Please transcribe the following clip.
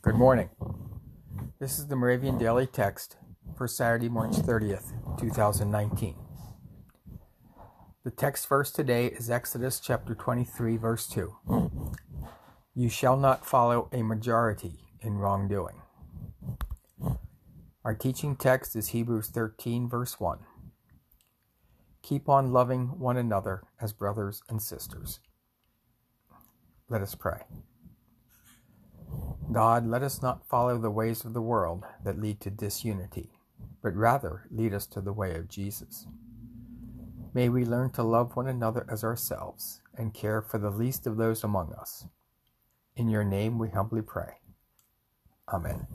Good morning. This is the Moravian Daily Text for Saturday, March 30th, 2019. The text verse today is Exodus chapter 23, verse 2. You shall not follow a majority in wrongdoing. Our teaching text is Hebrews 13, verse 1. Keep on loving one another as brothers and sisters. Let us pray. God, let us not follow the ways of the world that lead to disunity, but rather lead us to the way of Jesus. May we learn to love one another as ourselves and care for the least of those among us. In your name we humbly pray. Amen.